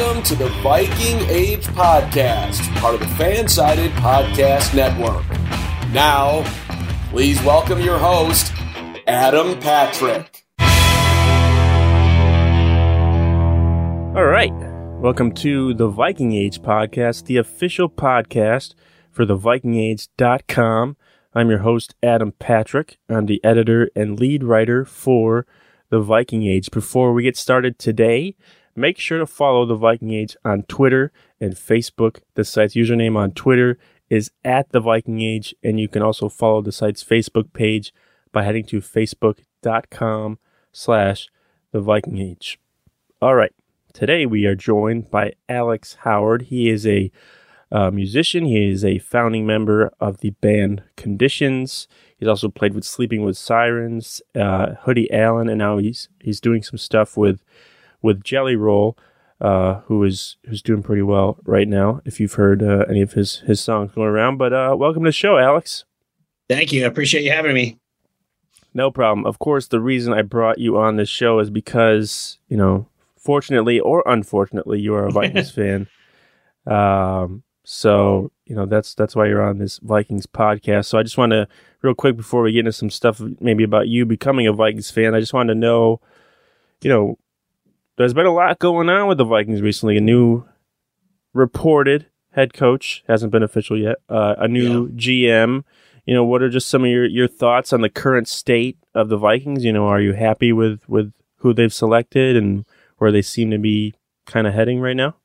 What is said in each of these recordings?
Welcome to the Viking Age Podcast, part of the Fansided Podcast Network. Now, please welcome your host, Adam Patrick. All right. Welcome to the Viking Age Podcast, the official podcast for the VikingAge.com. I'm your host, Adam Patrick. I'm the editor and lead writer for the Viking Age. Before we get started today, Make sure to follow the Viking Age on Twitter and Facebook. The site's username on Twitter is at the Viking Age, and you can also follow the site's Facebook page by heading to facebook.com slash the Viking Age. All right. Today we are joined by Alex Howard. He is a uh, musician. He is a founding member of the band Conditions. He's also played with Sleeping with Sirens, uh, Hoodie Allen, and now he's he's doing some stuff with with Jelly Roll, uh, who is who's doing pretty well right now. If you've heard uh, any of his his songs going around, but uh, welcome to the show, Alex. Thank you. I appreciate you having me. No problem. Of course, the reason I brought you on this show is because you know, fortunately or unfortunately, you are a Vikings fan. Um, so you know that's that's why you're on this Vikings podcast. So I just want to real quick before we get into some stuff maybe about you becoming a Vikings fan. I just wanted to know, you know, there's been a lot going on with the Vikings recently. A new reported head coach hasn't been official yet. Uh, a new yeah. GM. You know, what are just some of your, your thoughts on the current state of the Vikings? You know, are you happy with with who they've selected and where they seem to be kind of heading right now?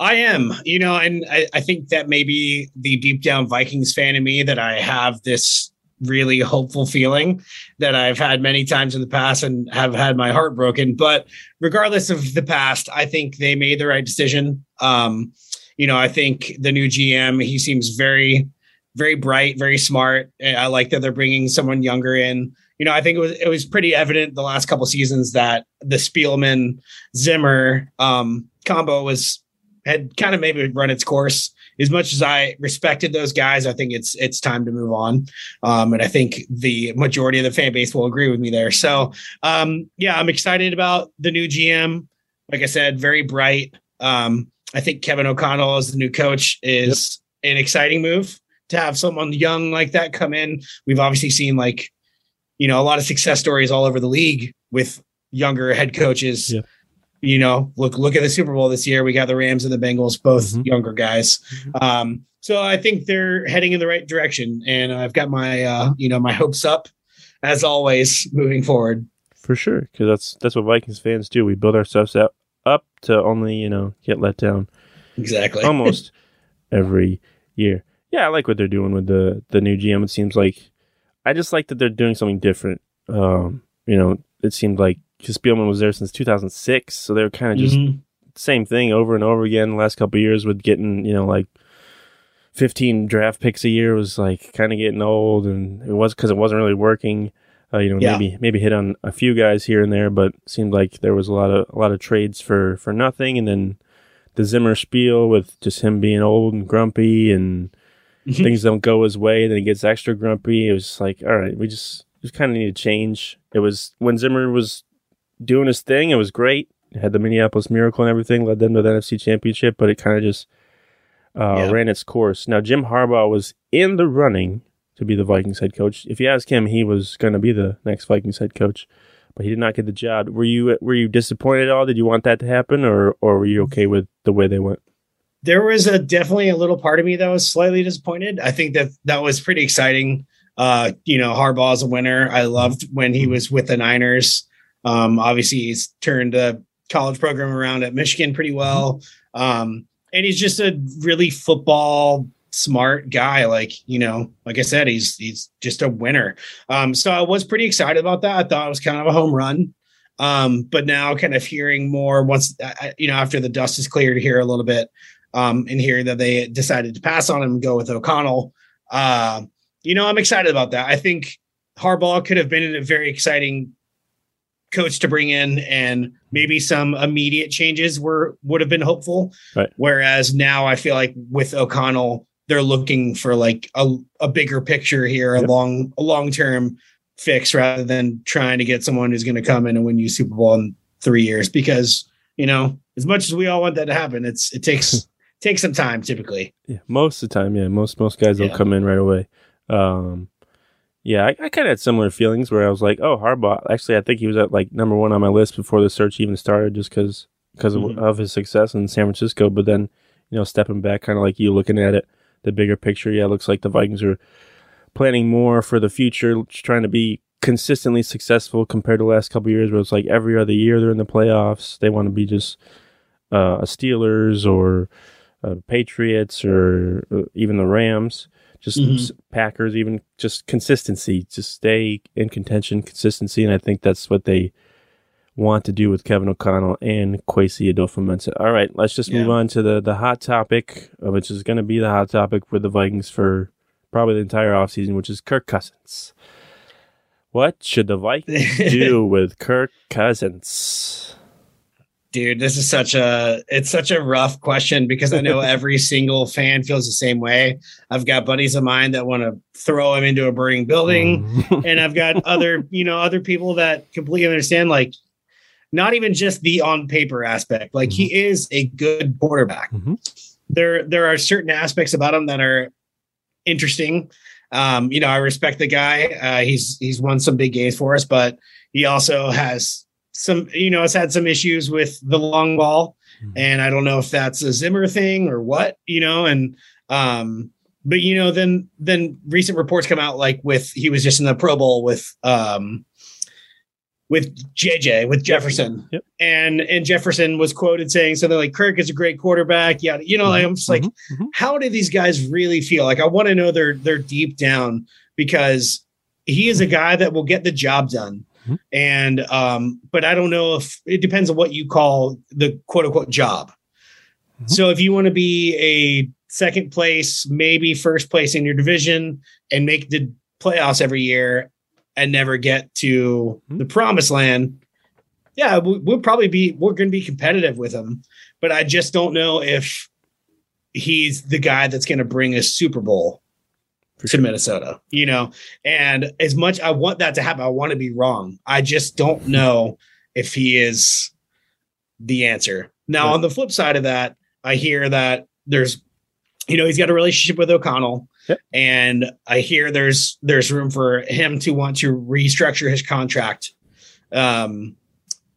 I am, you know, and I, I think that maybe the deep down Vikings fan in me that I have this really hopeful feeling that I've had many times in the past and have had my heart broken. But regardless of the past, I think they made the right decision. Um, you know, I think the new GM, he seems very, very bright, very smart. I like that they're bringing someone younger in. You know, I think it was it was pretty evident the last couple seasons that the Spielman Zimmer um, combo was had kind of maybe run its course as much as I respected those guys, I think it's it's time to move on. Um, and I think the majority of the fan base will agree with me there. So um, yeah, I'm excited about the new GM. Like I said, very bright. Um, I think Kevin O'Connell as the new coach is yep. an exciting move to have someone young like that come in. We've obviously seen like, you know, a lot of success stories all over the league with younger head coaches. Yep you know, look look at the Super Bowl this year. We got the Rams and the Bengals, both mm-hmm. younger guys. Mm-hmm. Um, so I think they're heading in the right direction, and I've got my uh, you know my hopes up as always moving forward. For sure, because that's that's what Vikings fans do. We build ourselves up up to only you know get let down. Exactly. Almost every year. Yeah, I like what they're doing with the the new GM. It seems like I just like that they're doing something different. Um, you know, it seemed like because Spielman was there since 2006, so they were kind of just mm-hmm. same thing over and over again the last couple years with getting you know like 15 draft picks a year was like kind of getting old, and it was because it wasn't really working. Uh, you know, yeah. maybe maybe hit on a few guys here and there, but seemed like there was a lot of a lot of trades for for nothing, and then the Zimmer spiel with just him being old and grumpy and mm-hmm. things don't go his way, then he gets extra grumpy. It was like, all right, we just just kind of need to change. It was when Zimmer was doing his thing. It was great. had the Minneapolis Miracle and everything, led them to the NFC Championship, but it kind of just uh, yeah. ran its course. Now, Jim Harbaugh was in the running to be the Vikings head coach. If you ask him, he was going to be the next Vikings head coach, but he did not get the job. Were you were you disappointed at all? Did you want that to happen, or or were you okay with the way they went? There was a definitely a little part of me that was slightly disappointed. I think that that was pretty exciting. Uh, you know, Harbaugh's a winner. I loved when he was with the Niners. Um, obviously, he's turned the college program around at Michigan pretty well. Um, and he's just a really football smart guy. Like, you know, like I said, he's he's just a winner. Um, so I was pretty excited about that. I thought it was kind of a home run. Um, but now kind of hearing more once you know, after the dust is cleared here a little bit, um, and hearing that they decided to pass on him and go with O'Connell. Uh, you know, I'm excited about that. I think Harbaugh could have been a very exciting coach to bring in and maybe some immediate changes were would have been hopeful. Right. Whereas now I feel like with O'Connell, they're looking for like a, a bigger picture here, yep. a long a long term fix rather than trying to get someone who's going to come in and win you Super Bowl in three years. Because you know, as much as we all want that to happen, it's it takes takes some time typically. Yeah, most of the time, yeah. Most most guys will come in right away. Um, yeah, I, I kind of had similar feelings where I was like, oh, Harbaugh. Actually, I think he was at like number one on my list before the search even started, just because because mm-hmm. of, of, his success in San Francisco. But then, you know, stepping back, kind of like you looking at it, the bigger picture. Yeah, it looks like the Vikings are planning more for the future, trying to be consistently successful compared to the last couple years, where it's like every other year they're in the playoffs. They want to be just uh, a Steelers or uh, Patriots or uh, even the Rams just mm-hmm. Packers, even just consistency, just stay in contention, consistency, and I think that's what they want to do with Kevin O'Connell and Kwesi Adofo-Mensah. All right, let's just yeah. move on to the the hot topic, uh, which is going to be the hot topic for the Vikings for probably the entire offseason, which is Kirk Cousins. What should the Vikings do with Kirk Cousins? Dude this is such a it's such a rough question because i know every single fan feels the same way. I've got buddies of mine that want to throw him into a burning building and i've got other you know other people that completely understand like not even just the on paper aspect. Like mm-hmm. he is a good quarterback. Mm-hmm. there there are certain aspects about him that are interesting. Um you know i respect the guy. Uh he's he's won some big games for us but he also has some, you know, has had some issues with the long ball. Mm-hmm. And I don't know if that's a Zimmer thing or what, you know, and, um, but you know, then, then recent reports come out like with, he was just in the Pro Bowl with, um, with JJ with Jefferson, yep. and and Jefferson was quoted saying something like Kirk is a great quarterback. Yeah, you know, mm-hmm. I'm just like, mm-hmm. mm-hmm. how do these guys really feel? Like, I want to know their their deep down because he is a guy that will get the job done. Mm-hmm. And um, but I don't know if it depends on what you call the quote unquote job. Mm-hmm. So if you want to be a second place, maybe first place in your division and make the playoffs every year and never get to mm-hmm. the promised land, yeah, we'll probably be we're going to be competitive with him. But I just don't know if he's the guy that's going to bring a Super Bowl to. Minnesota, you know. And as much I want that to happen, I want to be wrong. I just don't know if he is the answer. Now, on the flip side of that, I hear that there's, you know, he's got a relationship with O'Connell, yep. and I hear there's there's room for him to want to restructure his contract. Um,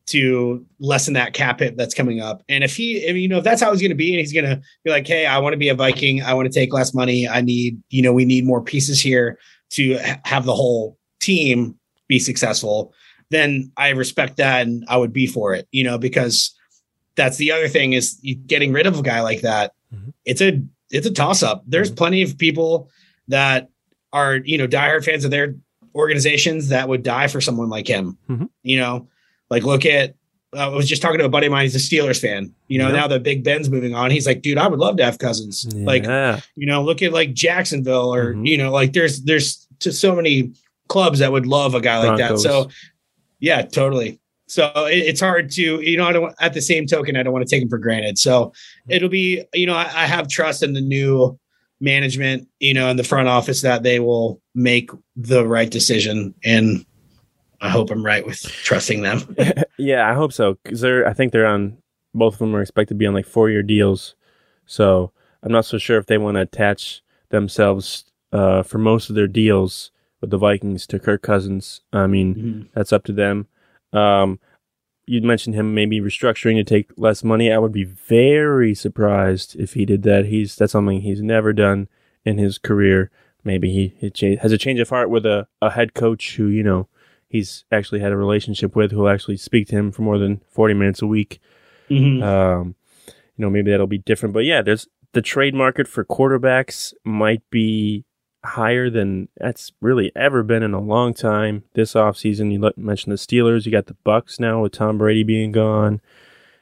to lessen that cap hit that's coming up. And if he, if, you know, if that's how he's going to be, and he's going to be like, "Hey, I want to be a Viking. I want to take less money. I need, you know, we need more pieces here to ha- have the whole team be successful." Then I respect that, and I would be for it. You know, because that's the other thing is getting rid of a guy like that. Mm-hmm. It's a it's a toss up. There's mm-hmm. plenty of people that are you know diehard fans of their organizations that would die for someone like him. Mm-hmm. You know like, look at, I was just talking to a buddy of mine. He's a Steelers fan. You know, now that Big Ben's moving on, he's like, dude, I would love to have Cousins. Yeah. Like, you know, look at like Jacksonville or, mm-hmm. you know, like there's, there's just so many clubs that would love a guy like Broncos. that. So, yeah, totally. So it, it's hard to, you know, I don't, at the same token, I don't want to take him for granted. So it'll be, you know, I, I have trust in the new management, you know, in the front office that they will make the right decision. And I hope I'm right with trusting them. yeah, I hope so because they're. I think they're on. Both of them are expected to be on like four year deals, so I'm not so sure if they want to attach themselves uh, for most of their deals with the Vikings to Kirk Cousins. I mean, Mhm. that's up to them. Um, you mentioned him maybe restructuring to take less money. I would be very surprised if he did that. He's that's something he's never done in his career. Maybe he, he cha- has a change of heart with a, a head coach who you know he's actually had a relationship with, who will actually speak to him for more than forty minutes a week. Mhm. Um, you know, maybe that'll be different. But yeah, there's the trade market for quarterbacks might be higher than that's really ever been in a long time. This offseason, you let, mentioned the Steelers. You got the Bucks now with Tom Brady being gone.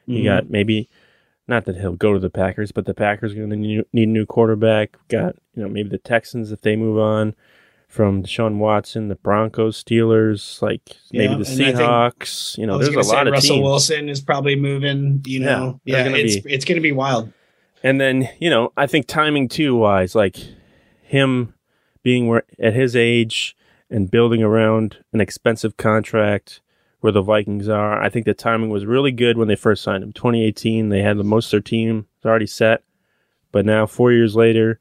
You Mhm. got maybe not that he'll go to the Packers, but the Packers are going to need a new quarterback. Got you know maybe the Texans if they move on from Deshaun Watson, the Broncos, Steelers, like maybe Yeah, the and think- Seahawks. you know, there's a lot of Russell teams. Wilson is probably moving. You know, Yeah, yeah, gonna it's be- it's going to be wild. And then, you know, I think timing too wise, like him being where at his age and building around an expensive contract where the Vikings are, I think the timing was really good when they first signed him. 2018, they had the most of their team already set. But now, four years later,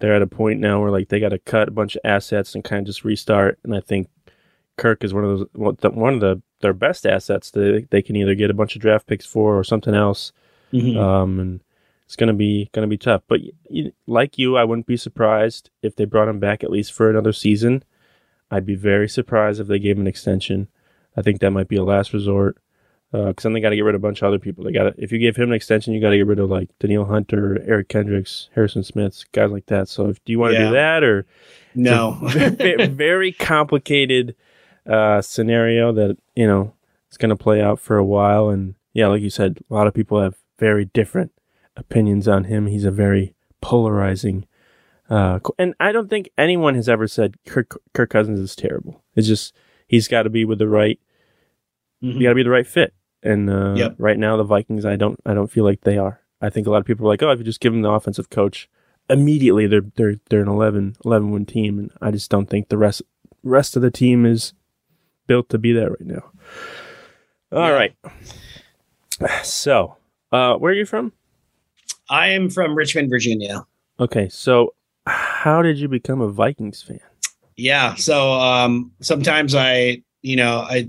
they're at a point now where like they got to cut a bunch of assets and kind of just restart. And I think Kirk is one of those one of the- one of the their best assets that they can either get a bunch of draft picks for or something else. Mhm. Um, and it's gonna be gonna be tough. But like you, I wouldn't be surprised if they brought him back at least for another season. I'd be very surprised if they gave him an extension. I think that might be a last resort because then they got to get rid of a bunch of other people. They got if you give him an extension, you got to get rid of like Danielle Hunter, Eric Kendricks, Harrison Smith, guys like that. So if do you want to Yeah. do that or no, very complicated uh, scenario that you know it's going to play out for a while. And yeah, like you said, a lot of people have very different opinions on him. He's a very polarizing. Uh, and I don't think anyone has ever said Kirk, Kirk Cousins is terrible. It's just he's got to be with the right. Mhm. You got to be the right fit. And uh, Yep. right now, the Vikings, I don't, I don't feel like they are. I think a lot of people are like, oh, if you just give them the offensive coach, immediately they're they're they're an 11, 11 win team, and I just don't think the rest rest of the team is built to be that right now. All Yeah. right. So, uh, where are you from? I am from Richmond, Virginia. Okay, so how did you become a Vikings fan? Yeah. So um sometimes I, you know, I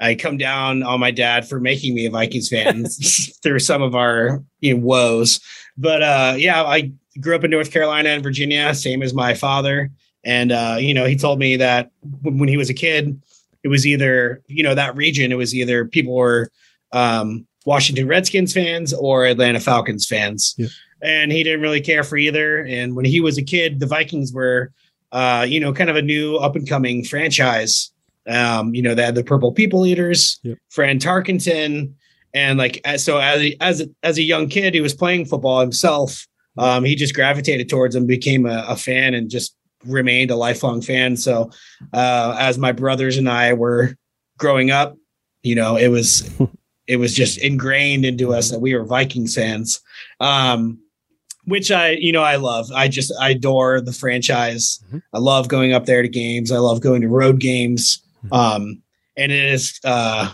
I come down on my dad for making me a Vikings fan through some of our you know, woes. But uh yeah, I grew up in North Carolina and Virginia, same as my father. And uh, you know, he told me that when he was a kid, it was either, you know, that region, it was either people were um Washington Redskins fans or Atlanta Falcons fans. Yeah. And he didn't really care for either. And when he was a kid, the Vikings were uh, you know, kind of a new up and coming franchise. Um, you know, they had the Purple People Eaters, Yep. Fran Tarkenton, and like as, so as a, as a, as a young kid, he was playing football himself. Um, he just gravitated towards them, became a, a fan, and just remained a lifelong fan. So, uh, as my brothers and I were growing up, you know, it was it was just ingrained into us that we were Vikings fans. Um, which I, you know, I love. I just I adore the franchise. Mhm. I love going up there to games. I love going to road games. Um, and it is, uh,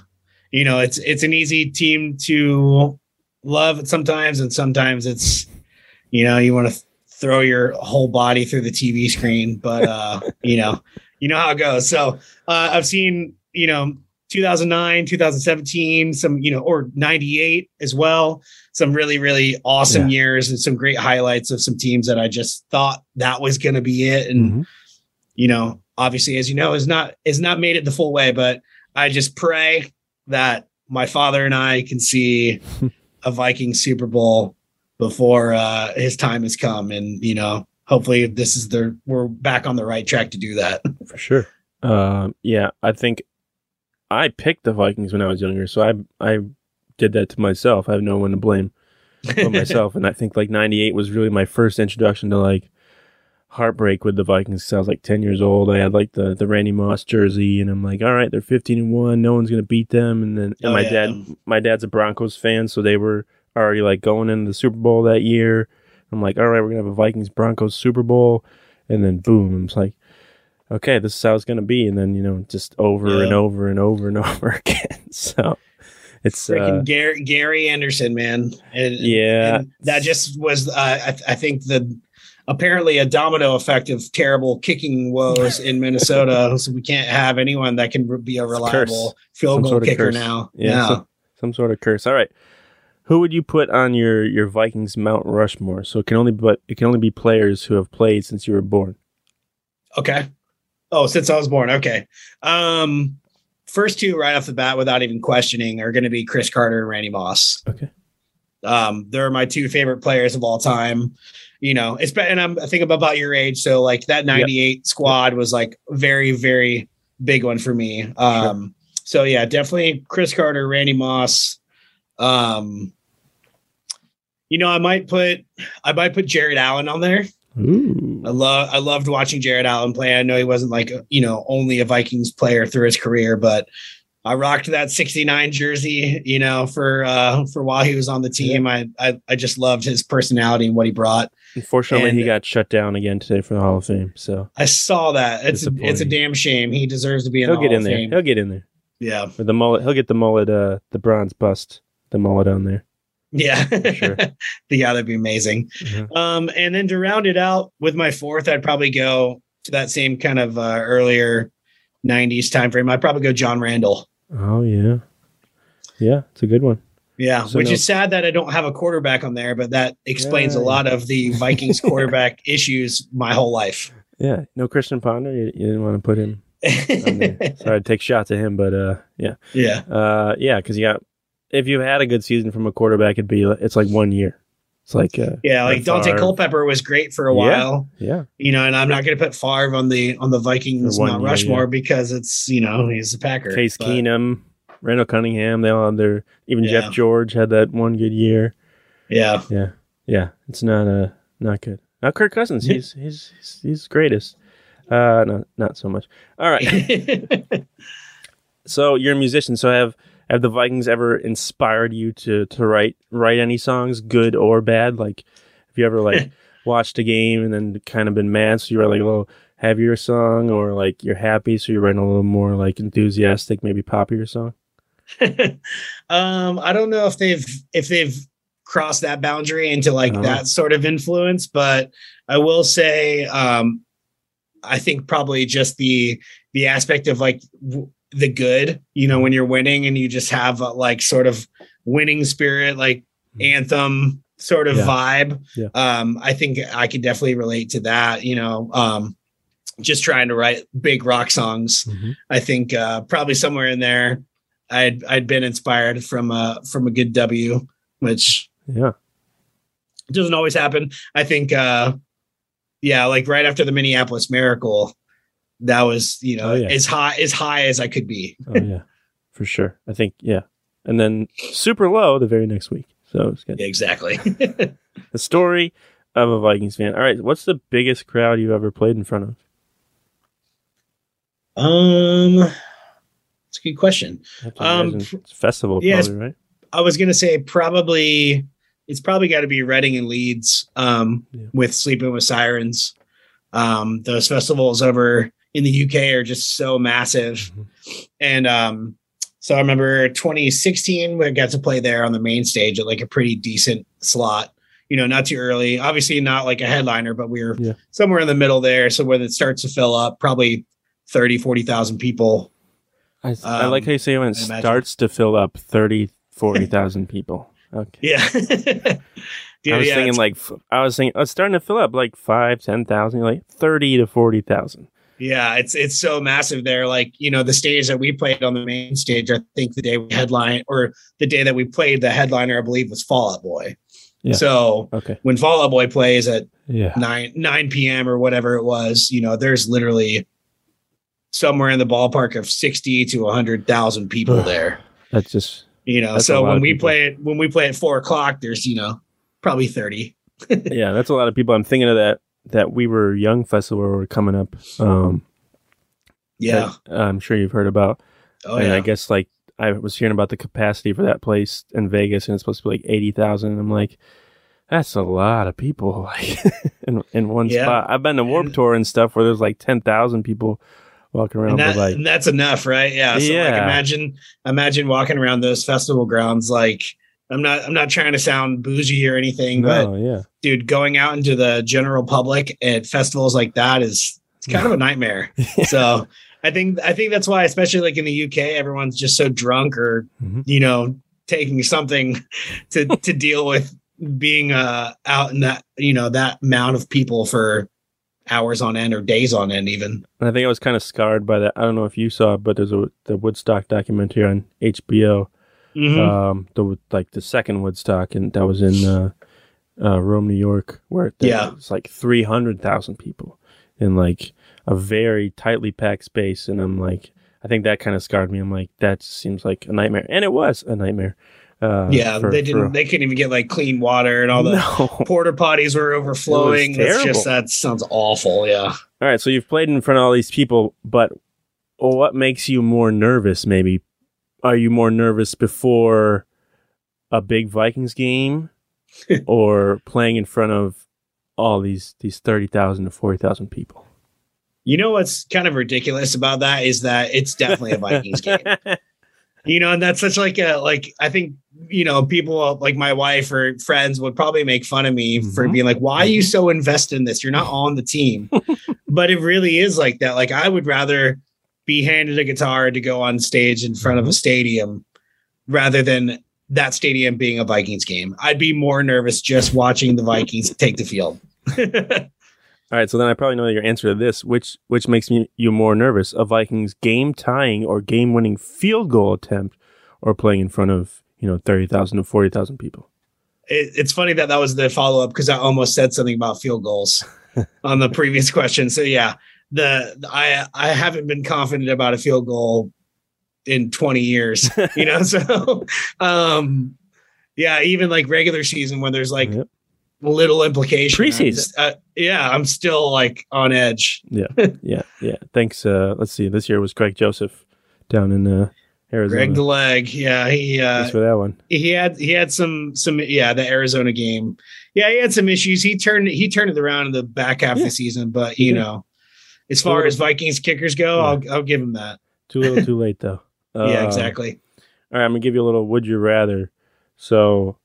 you know, it's it's an easy team to love sometimes, and sometimes it's, you know, you want to throw your whole body through the TV screen, but uh, you know, you know how it goes. So uh, I've seen, you know, 2009, 2017, some, you know, or 98 as well. Some really, really awesome years and some great highlights of some teams that I just thought that was going to be it. And, Mm-hmm. You know, obviously, as you know, is not, is not made it the full way, but I just pray that my father and I can see a Viking Super Bowl before uh, his time has come. And, you know, hopefully this is the, we're back on the right track to do that. For sure. Um, yeah, I think I picked the Vikings when I was younger, so I I did that to myself. I have no one to blame but myself, and I think like '98 was really my first introduction to like heartbreak with the Vikings. I was like 10 years old. I had like the the Randy Moss jersey, and I'm like, all right, they're 15 and one. No one's gonna beat them. And then and Oh, my yeah. dad, my dad's a Broncos fan, so they were already like going into the Super Bowl that year. I'm like, all right, we're gonna have a Vikings Broncos Super Bowl, and then boom, I'm just like, okay, this is how it's gonna be, and then you know, just over Yeah. and over and over and over again. So it's Freaking uh, Gary, Gary Anderson, man. And, yeah, and that just was, uh, I, I think the, apparently a domino effect of terrible kicking woes in Minnesota. so we can't have anyone that can be a reliable field goal kicker now. Yeah, Yeah. Some, some sort of curse. All right. Who would you put on your your Vikings Mount Rushmore? So it can only but it can only be players who have played since you were born. Okay. Oh, since I was born. Okay. Um, first two right off the bat, without even questioning, are going to be Cris Carter and Randy Moss. Okay. Um, they're my two favorite players of all time. You know, it's been, and I'm I think I'm about your age, so like that '98 squad was like very, very big one for me. Um, so yeah, definitely Cris Carter, Randy Moss. Um, you know, I might put I might put Jared Allen on there. Ooh. I love I loved watching Jared Allen play. I know he wasn't like you know only a Vikings player through his career, but I rocked that 69 jersey, you know, for uh for while he was on the team. I, I I just loved his personality and what he brought. Unfortunately, he got shut down again today for the Hall of Fame. So I saw that. It's a, it's a damn shame. He deserves to be in he'll the get Hall in of there. Fame. He'll get in there. Yeah. With the mullet, he'll get the mullet, uh, the bronze bust, the mullet on there. Yeah. sure. yeah, that'd be amazing. Mhm. Um, and then to round it out with my fourth, I'd probably go to that same kind of uh, earlier 90s time frame. I'd probably go John Randle. Oh yeah, yeah, it's a good one. Yeah, So which no- is sad that I don't have a quarterback on there, but that explains a Yeah. lot of the Vikings quarterback issues my whole life. Yeah, no Christian Ponder. You, you didn't want to put him. Sorry to take shots at him, but uh, yeah, yeah, uh, yeah, because you got if you had a good season from a quarterback, it'd be it's like one year. It's like uh, yeah. Like Daunte Favre. Culpepper was great for a while, yeah, you know, and I'm not going to put Favre on the on the Vikings Mount year, Rushmore yeah. because it's you know he's a Packer. Case but- Keenum, Randall Cunningham, they all had their even Yeah. Jeff George had that one good year. Yeah, Yeah, yeah, it's not uh not good. Now Kirk Cousins, he's he's he's, he's greatest. Uh, not not so much. All right. So you're a musician. So have have the Vikings ever inspired you to to write write any songs, good or bad? Like, have you ever like watched a game and then kind of been mad, so you write like a little heavier song, or like you're happy, so you're writing a little more like enthusiastic, maybe poppier song? um, I don't know if they've if they've crossed that boundary into like Oh. that sort of influence, but I will say, um, I think probably just the the aspect of like w- the good, you know, when you're winning and you just have a, like sort of winning spirit, like anthem sort of Yeah. vibe. Yeah. Um, I think I could definitely relate to that. You know, um, just trying to write big rock songs. I think uh, probably somewhere in there, I'd I'd been inspired from a from a good W, which Yeah, doesn't always happen. I think, uh, yeah, like right after the Minneapolis Miracle, that was you know Oh, yeah. as high as high as I could be. oh yeah, for sure. I think yeah, and then super low the very next week. So it's good. Exactly. The story of a Vikings fan. All right, what's the biggest crowd you've ever played in front of? um, good question. I have to Um, imagine it's a festival, yeah, probably, right? I was gonna say probably it's probably got to be Reading and Leeds um, Yeah. with Sleeping with Sirens. Um, those festivals over in the UK are just so massive, Mhm. and um, so I remember 2016 we got to play there on the main stage at like a pretty decent slot. You know, not too early. Obviously, not like a headliner, but we were Yeah. somewhere in the middle there. So when it starts to fill up, probably 30, 40,000 people. I, I like Um, how you say when it starts to fill up 30, 40,000 people. Okay. Yeah. Dude, I was yeah, thinking like f- I was thinking it's starting to fill up like five, ten thousand, like thirty to forty thousand. Yeah, it's it's so massive there. Like, you know, the stage that we played on the main stage, I think the day we headline or the day that we played, the headliner, I believe, was Fall Out Boy. Yeah. So Okay. when Fall Out Boy plays at Yeah. nine nine PM or whatever it was, you know, there's literally somewhere in the ballpark of sixty to hundred thousand people there. That's just You know, so when we people. play it when we play at four o'clock, there's, you know, probably 30. yeah, that's a lot of people. I'm thinking of that that we were young festival where we're coming up. Um Yeah. that I'm sure you've heard about. Oh and yeah. I guess like I was hearing about the capacity for that place in Vegas and it's supposed to be like eighty thousand. And I'm like, that's a lot of people like in in one Yeah. spot. I've been to Warped Tour and stuff where there's like ten thousand people walking around and, that, like and that's enough, right? Yeah. So like Yeah. imagine imagine walking around those festival grounds like I'm not I'm not trying to sound bougie or anything, No, but yeah. dude, going out into the general public at festivals like that is it's kind of a nightmare. So I think I think that's why, especially like in the UK, everyone's just so drunk or Mhm. you know taking something to to deal with being uh out in that you know that amount of people for hours on end or days on end even. And I think I was kind of scarred by that. I don't know if you saw it, but there's a the Woodstock documentary on HBO. Mhm. Um, the like the second Woodstock, and that was in uh, uh, Rome, New York, where there Yeah. was like three hundred thousand people in like a very tightly packed space, and I'm like, I think that kind of scarred me. I'm like, that seems like a nightmare, and it was a nightmare. Uh, yeah, for- they didn't. They couldn't even get like clean water, and all the no. porta potties were overflowing. It's just that sounds awful. Yeah. All right, so you've played in front of all these people, but what makes you more nervous? Maybe are you more nervous before a big Vikings game, or playing in front of all these these thirty thousand to forty thousand people? You know what's kind of ridiculous about that is that it's definitely a Vikings game. You know, and that's such like a like I think you know people like my wife or friends would probably make fun of me for Mhm. being like, "Why are you so invested in this? You're not on the team." but it really is like that. Like I would rather be handed a guitar to go on stage in front of a stadium rather than that stadium being a Vikings game. I'd be more nervous just watching the Vikings take the field. All right, so then I probably know your answer to this. Which which makes me you more nervous? A Vikings game tying or game winning field goal attempt, or playing in front of you know thirty thousand to forty thousand people? it, it's funny that that was the follow up because I almost said something about field goals on the previous question. So yeah, the, the- I I haven't been confident about a field goal in 20 years, you know. So um yeah, even like regular season when there's like Yep. Little implication. I'm Preseason. uh, yeah, I'm still like on edge. Yeah, yeah. Yeah. Thanks. Uh, let's see. This year was Greg Joseph down in uh, Arizona. Greg the leg, yeah, he uh, Thanks for that one. he had he had some some yeah the Arizona game. Yeah, he had some issues. He turned he turned it around in the back half of the season, but you did. know, as far as Vikings kickers go, Yeah. I'll I'll give him that. Too little, too late though. yeah, Uh, exactly. All right, I'm gonna give you a little. Would you rather? So,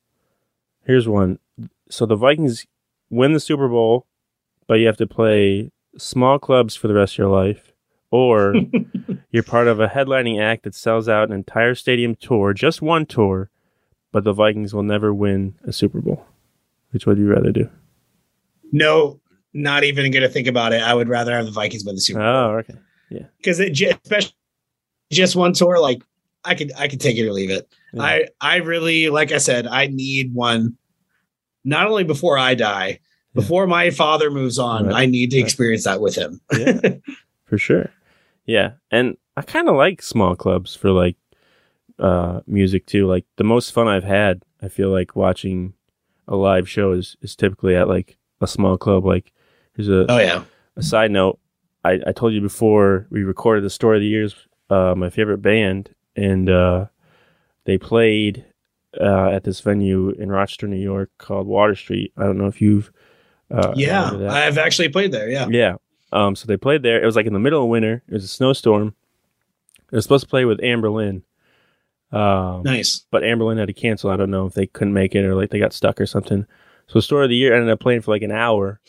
here's one. So the Vikings win the Super Bowl, but you have to play small clubs for the rest of your life, or you're part of a headlining act that sells out an entire stadium tour, just one tour, but the Vikings will never win a Super Bowl. Which would you rather do? No, not even gonna think about it. I would rather have the Vikings win the Super Bowl Oh, okay. Yeah. Because it ju- especially just one tour. Like I could I could take it or leave it. Yeah. I I really like I said I need one. Not only before I die, before my father moves on, Right. I need to Right. experience that with him. yeah, for sure. Yeah, and I kind of like small clubs for like uh music too. Like the most fun I've had, I feel like watching a live show is is typically at like a small club. Like here's a, Oh yeah. a side note. I, I told you before we recorded the story of the years, uh, my favorite band, and uh, they played uh, at this venue in Rochester, New York called Water Street. I don't know if you've uh, yeah, heard of that. I've actually played there. Yeah. Yeah. Um, so they played there. It was like in the middle of winter. It was a snowstorm. They were supposed to play with Anberlin. Um, Nice. but Anberlin had to cancel. I don't know if they couldn't make it or like they got stuck or something. So story of the year ended up playing for like an hour.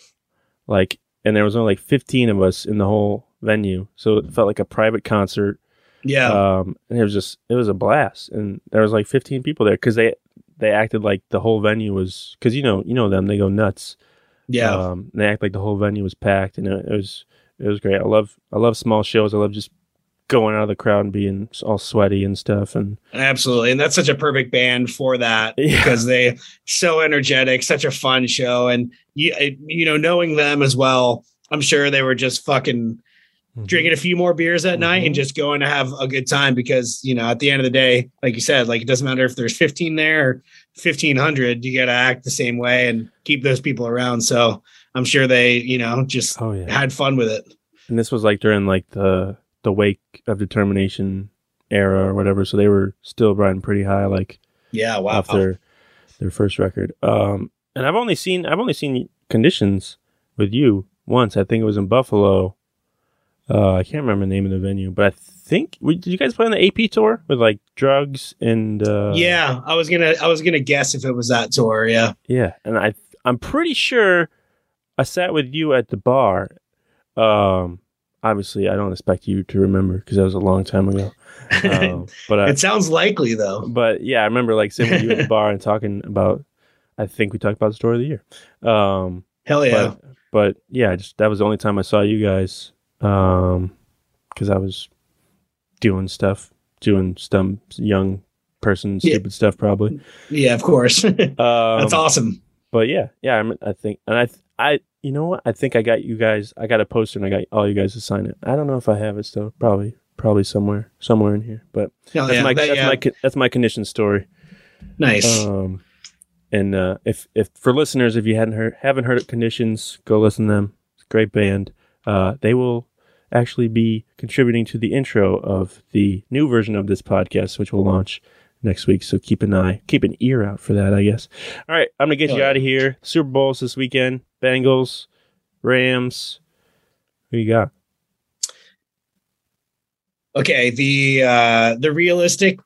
Like and there was only like fifteen of us in the whole venue. So it felt like a private concert. Yeah. Um and it was just it was a blast. And there was like fifteen people there because they they acted like the whole venue was because you know you know them they go nuts. yeah. Um, they act like the whole venue was packed, and it, it was it was great. I love I love small shows. I love just going out of the crowd and being all sweaty and stuff. And Absolutely. And that's such a perfect band for that Yeah. because they so energetic, such a fun show. And you, you know, knowing them as well, I'm sure they were just fucking drinking a few more beers at night and Mhm. just going to have a good time because, you know, at the end of the day, like you said, like it doesn't matter if there's 15 there or 1500, you got to act the same way and keep those people around. So I'm sure they, you know, just oh yeah, had fun with it. and this was like during like the the wake of determination era or whatever. So they were still riding pretty high, like Yeah. Wow. off their their first record. Um, and I've only seen I've only seen conditions with you once. I think it was in Buffalo. Uh, I can't remember the name of the venue, but I think did you guys play on the AP tour with like drugs and? Uh, yeah, I was gonna I was gonna guess if it was that tour. Yeah, yeah, and I I'm pretty sure I sat with you at the bar. Um, obviously, I don't expect you to remember because that was a long time ago. Um, but I, it sounds likely though. But yeah, I remember like sitting with you at the bar and talking about. I think we talked about the story of the year. Um, Hell yeah! But, but yeah, just that was the only time I saw you guys um, because I was doing stuff, doing some young person stupid yeah. stuff, probably. Yeah, of course. um, That's awesome. But yeah, yeah, I, I think, and I, I, you know what? I think I got you guys. I got a poster, and I got all you guys to sign it. I don't know if I have it still. Probably, probably somewhere, somewhere in here. But Hell that's yeah, my that, that's yeah. my that's my condition story. Nice. Um, and uh, if if for listeners, if you hadn't heard haven't heard of Conditions, go listen to them. It's a great band. Uh, they will actually be contributing to the intro of the new version of this podcast, which will launch next week. So keep an eye, keep an ear out for that, I guess. All right, I'm gonna get you out of here. Super Bowls this weekend. Bengals, Rams. Who you got? Okay, the uh the realistic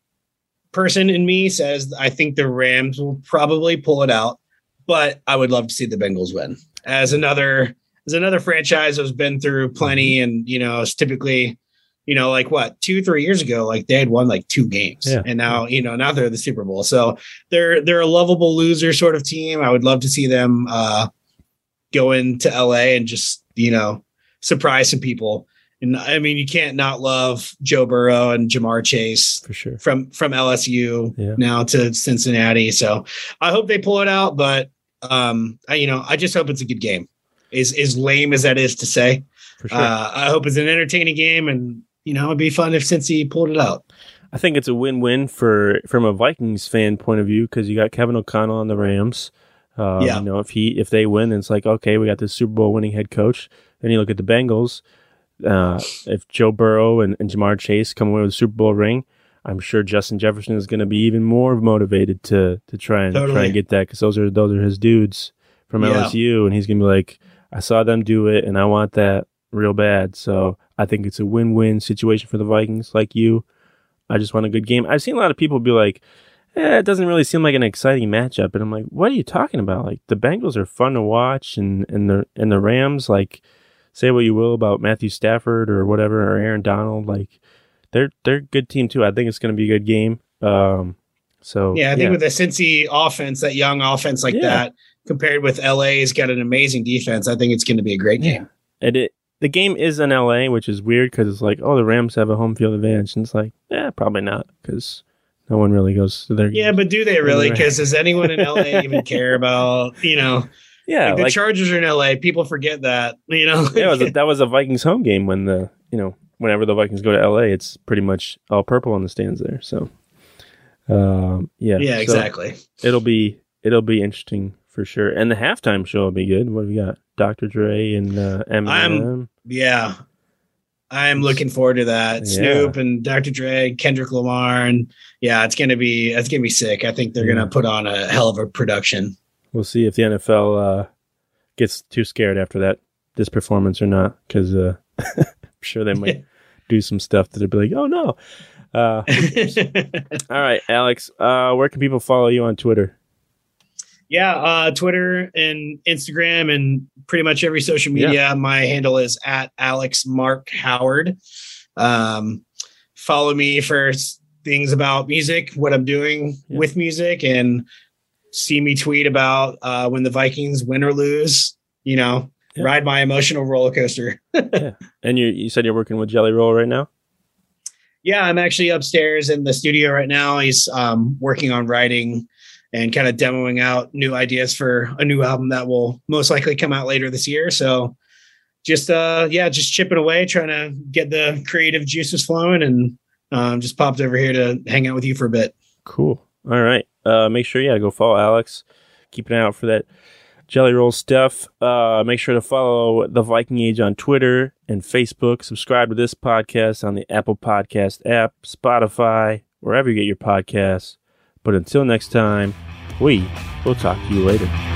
person in me says I think the Rams will probably pull it out, but I would love to see the Bengals win. As another as another franchise that's been through plenty and you know, it's typically you know, like what two, three years ago, like they had won like two games, yeah. and now you know now they're the Super Bowl. So they're they're a lovable loser sort of team. I would love to see them uh, go into LA and just you know surprise some people. And I mean, you can't not love Joe Burrow and Ja'Marr Chase for sure from from LSU yeah. now to Cincinnati. So I hope they pull it out, but um, I you know I just hope it's a good game. Is as lame as that is to say, sure. uh, I hope it's an entertaining game and you know, it'd be fun if Cincy pulled it out. I think it's a win-win for from a Vikings fan point of view because you got Kevin O'Connell on the Rams. Uh, yeah. You know, if he if they win, then it's like okay, we got this Super Bowl winning head coach. Then you look at the Bengals. Uh, if Joe Burrow and, and Ja'Marr Chase come away with a Super Bowl ring, I'm sure Justin Jefferson is going to be even more motivated to to try and totally. try and get that because those are those are his dudes from Yeah. LSU, and he's going to be like, I saw them do it, and I want that real bad. So I think it's a win-win situation for the Vikings. Like you, I just want a good game. I've seen a lot of people be like, eh, "It doesn't really seem like an exciting matchup," and I'm like, "What are you talking about? Like the Bengals are fun to watch, and and the and the Rams, like, say what you will about Matthew Stafford or whatever or Aaron Donald, like they're they're a good team too. I think it's going to be a good game. Um, so Yeah, I think with the Cincy offense, that young offense like Yeah. that, compared with LA's got an amazing defense, I think it's going to be a great game. and it the game is in LA, which is weird because it's like, oh, the Rams have a home field advantage, and it's like, yeah, probably not because no one really goes to their Yeah, but do they really? Because does anyone in LA even care about you know? yeah, like the like Chargers are in LA. People forget that. You know. yeah, was a, that was a Vikings home game when the you know whenever the Vikings go to LA, it's pretty much all purple on the stands there. So, um, yeah, yeah, so exactly. it'll be it'll be interesting for sure, and the halftime show will be good. What do we got? Dr. Dre and uh, Eminem. Yeah. I'm looking forward to that. Yeah. Snoop and Dr. Dre, Kendrick Lamar, and yeah, it's gonna be it's gonna be sick. I think they're Yeah. gonna put on a hell of a production. We'll see if the NFL uh, gets too scared after that this performance or not, because uh, I'm sure they might do some stuff that'll be like, oh no. Uh, all right, Alex, uh, where can people follow you on Twitter? Yeah, uh, Twitter and Instagram and pretty much every social media. Yeah. My handle is at Alex Mark Howard. Um, follow me for things about music, what I'm doing Yeah. with music, and see me tweet about uh, when the Vikings win or lose. You know, Yeah. ride my emotional roller coaster. And you you said you're working with Jelly Roll right now. Yeah, I'm actually upstairs in the studio right now. He's um, working on writing and kind of demoing out new ideas for a new album that will most likely come out later this year. So just uh yeah, just chipping away, trying to get the creative juices flowing and um, just popped over here to hang out with you for a bit. Cool. All right. Uh, make sure yeah go follow Alex. Keep an eye out for that Jelly Roll stuff. Uh, make sure to follow the Viking Age on Twitter and Facebook. Subscribe to this podcast on the Apple Podcast app, Spotify, wherever you get your podcasts. But until next time, we will talk to you later.